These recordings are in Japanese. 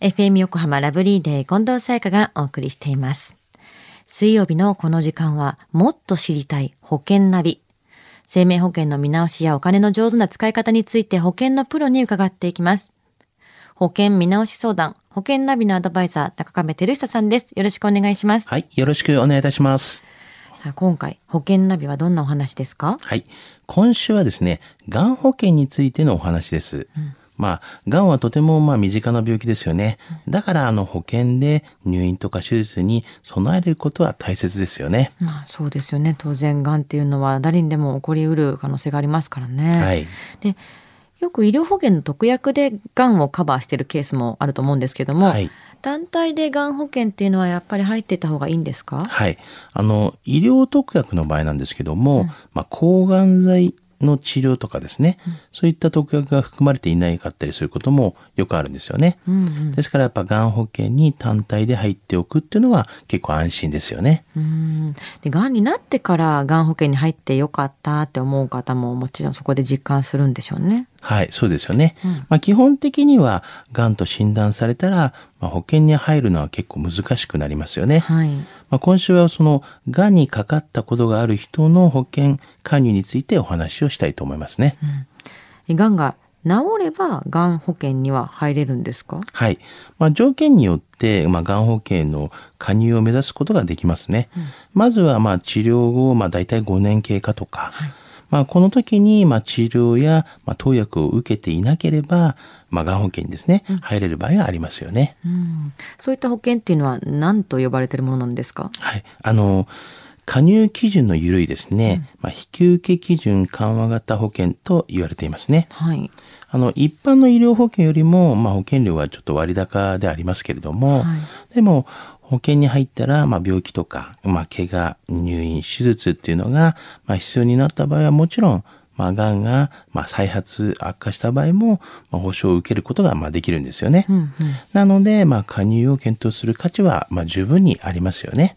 FM 横浜ラブリーデー近藤沙耶香がお送りしています。水曜日のこの時間は、もっと知りたい保険ナビ。生命保険の見直しやお金の上手な使い方について保険のプロに伺っていきます。保険見直し相談、保険ナビのアドバイザー、高亀照久さんです。よろしくお願いします。はい。よろしくお願いいたします。今回、保険ナビはどんなお話ですか？はい。今週はですね、がん保険についてのお話です。まあ、がんはとてもまあ身近な病気ですよね。だからあの保険で入院とか手術に備えることは大切ですよね。まあそうですよね。当然、癌っていうのは誰にでも起こりうる可能性がありますからね。はい。で、よく医療保険の特約で癌をカバーしているケースもあると思うんですけども、はい団体で癌保険っていうのはやっぱり入っていた方がいいんですか？はい。あの、医療特約の場合なんですけども、まあ、抗がん剤の治療とかですね、そういった特約が含まれていないかったりすることもよくあるんですよね。うんうん。ですからやっぱがん保険に単体で入っておくっていうのは結構安心ですよね。うんで、癌になってから癌保険に入ってよかったって思う方ももちろんそこで実感するんでしょうね。はい、そうですよね。まあ基本的には、がんと診断されたら、まあ、保険に入るのは結構難しくなりますよね。はい。まあ、今週はその、がんにかかったことがある人の保険加入についてお話をしたいと思いますね。え癌が治れば癌保険には入れるんですか？はい。まあ、条件によって、まあ、がん保険の加入を目指すことができますね。まずは、まあ、治療後、まあ、大体5年経過とか、まあ、この時に、まあ、治療や、まあ、投薬を受けていなければ、まあ、がん保険にですね、入れる場合がありますよね。うん。そういった保険っていうのは何と呼ばれているものなんですか？はい。あの、加入基準の緩いですね、まあ、引き受け基準緩和型保険と言われていますね。はい。あの、一般の医療保険よりも、まあ、保険料はちょっと割高でありますけれども、はいでも、保険に入ったら、まあ、病気とか、まあ、怪我、入院、手術っていうのが、まあ、必要になった場合はもちろん、まあ、癌が、まあ、再発、悪化した場合も、まあ、保証を受けることが、まあ、できるんですよね。うんうん。なので、まあ、加入を検討する価値は、まあ、十分にありますよね。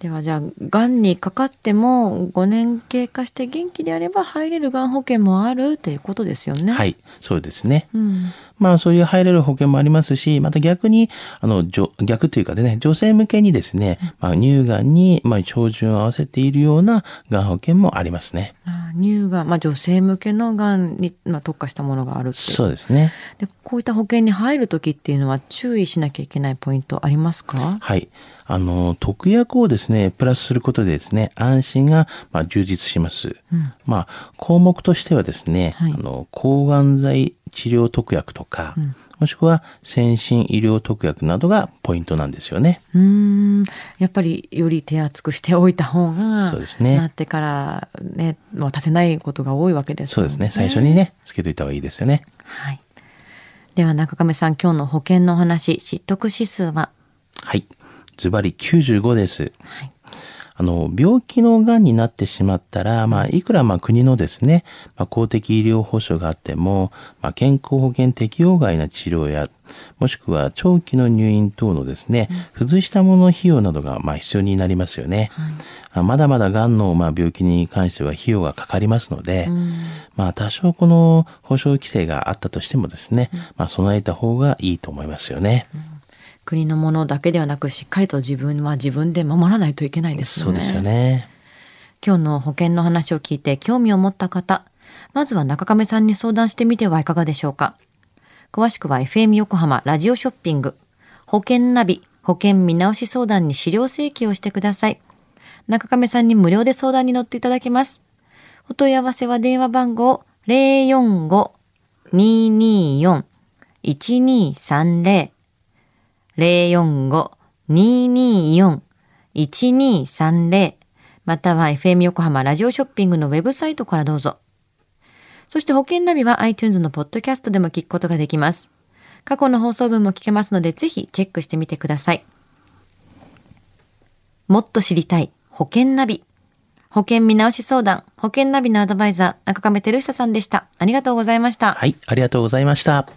ではじゃあ、癌にかかっても5年経過して元気であれば入れる癌保険もあるということですよね。。はいい、そうですね。うん。まあそういう入れる保険もありますし、また逆に、あの、じょ逆というかでね、女性向けにですね、まあ乳がんに、まあ標準を合わせているようながん保険もありますね。あ乳がん、まあ女性向けの癌に、まあ、特化したものがある。そうですね。で、こういった保険に入るときっていうのは注意しなきゃいけないポイントありますか？はい。あの、特約をですね、プラスすることでですね、安心が、まあ、充実します。まあ、項目としてはですね、はいあの、抗がん剤治療特約とか、もしくは先進医療特約などがポイントなんですよね。うーん。やっぱりより手厚くしておいた方が、そうですねなってからね、渡せないことが多いわけですもんそうですね。最初にね、つけといた方がいいですよね。はい。では中亀さん、今日の保険のお話、知得指数は？はい。ズバリ95です。はい。あの、病気の癌になってしまったら、まあ、いくらまあ国のですね、まあ、公的医療保障があっても、まあ、健康保険適用外な治療や、もしくは長期の入院等のですね、付随したものの費用などがまあ必要になりますよね。あまだまだ癌のまあ病気に関しては費用がかかりますので、まあ多少この保障規制があったとしてもですね、まあ備えた方がいいと思いますよね。国のものだけではなく、しっかりと自分は自分で守らないといけないですよね。そうですよね。今日の保険の話を聞いて興味を持った方、まずは中亀さんに相談してみてはいかがでしょうか。詳しくは FM 横浜ラジオショッピング、保険ナビ、保険見直し相談に資料請求をしてください。中亀さんに無料で相談に乗っていただけます。お問い合わせは電話番号045-224-1230 045-224-1230または FM 横浜ラジオショッピングのウェブサイトからどうぞ。そして保険ナビは iTunes のポッドキャストでも聞くことができます。過去の放送分も聞けますのでぜひチェックしてみてください。もっと知りたい保険ナビ。保険見直し相談、保険ナビのアドバイザー、中亀照久さんでした。ありがとうございました。はい、ありがとうございました。